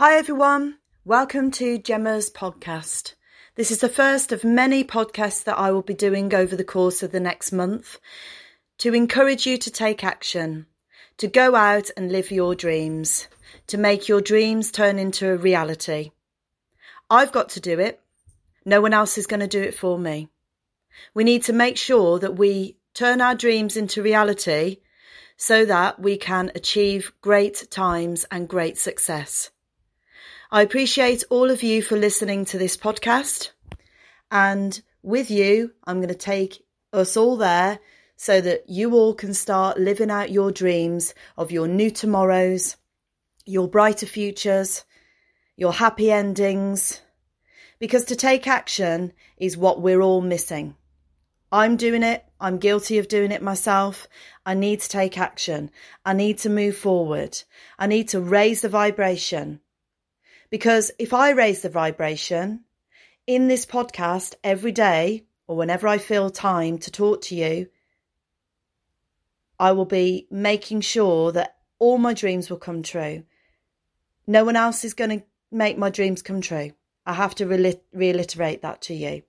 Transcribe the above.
Hi, everyone. Welcome to Gemma's podcast. This is the first of many podcasts that I will be doing over the course of the next month to encourage you to take action, to go out and live your dreams, to make your dreams turn into a reality. I've got to do it. No one else is going to do it for me. We need to make sure that we turn our dreams into reality so that we can achieve great times and great success. I appreciate all of you for listening to this podcast. And with you, I'm going to take us all there so that you all can start living out your dreams of your new tomorrows, your brighter futures, your happy endings. Because to take action is what we're all missing. I'm doing it. I'm guilty of doing it myself. I need to take action. I need to move forward. I need to raise the vibration. Because if I raise the vibration in this podcast every day or whenever I feel time to talk to you, I will be making sure that all my dreams will come true. No one else is going to make my dreams come true. I have to reiterate that to you.